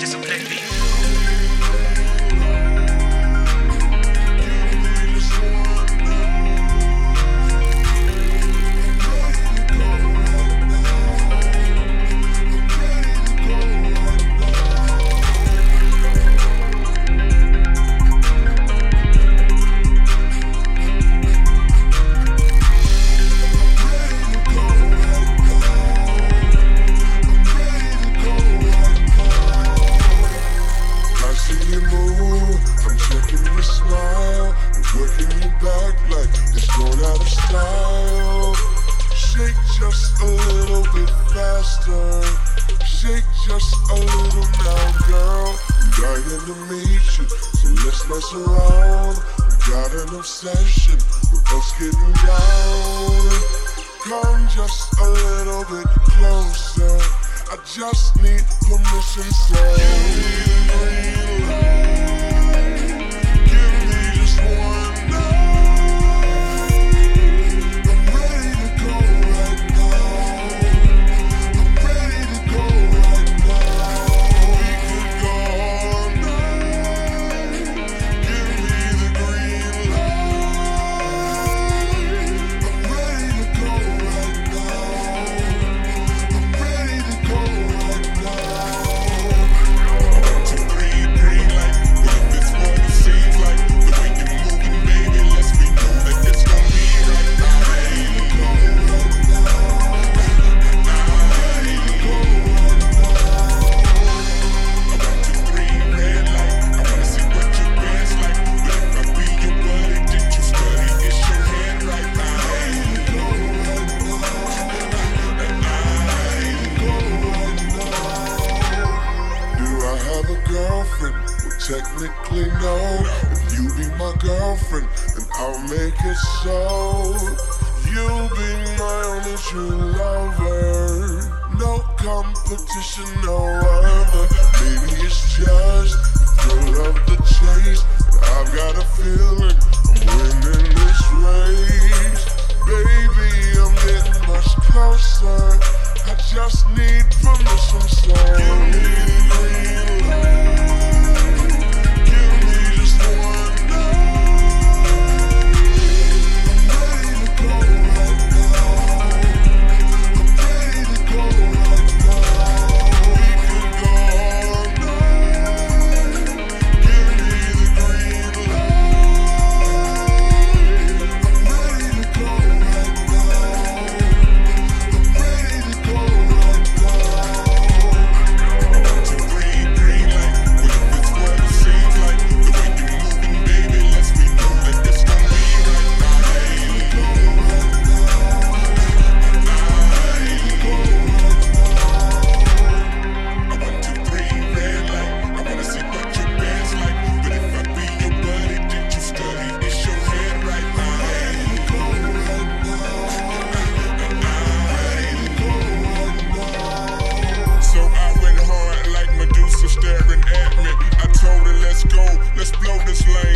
Discipline me. just a little bit faster. Shake just a little now, girl. I'm dying to meet you, so let's mess around. We got an obsession, we're both getting down. Come just a little bit closer. I just need permission, so. girlfriend, well technically no. If you be my girlfriend, then I'll make it so. You'll be my only true lover. No competition, no other. Maybe it's just you love the chase. I've got a feeling I'm winning this race. Baby, I'm getting much closer. I just need permission, so you need. this lane.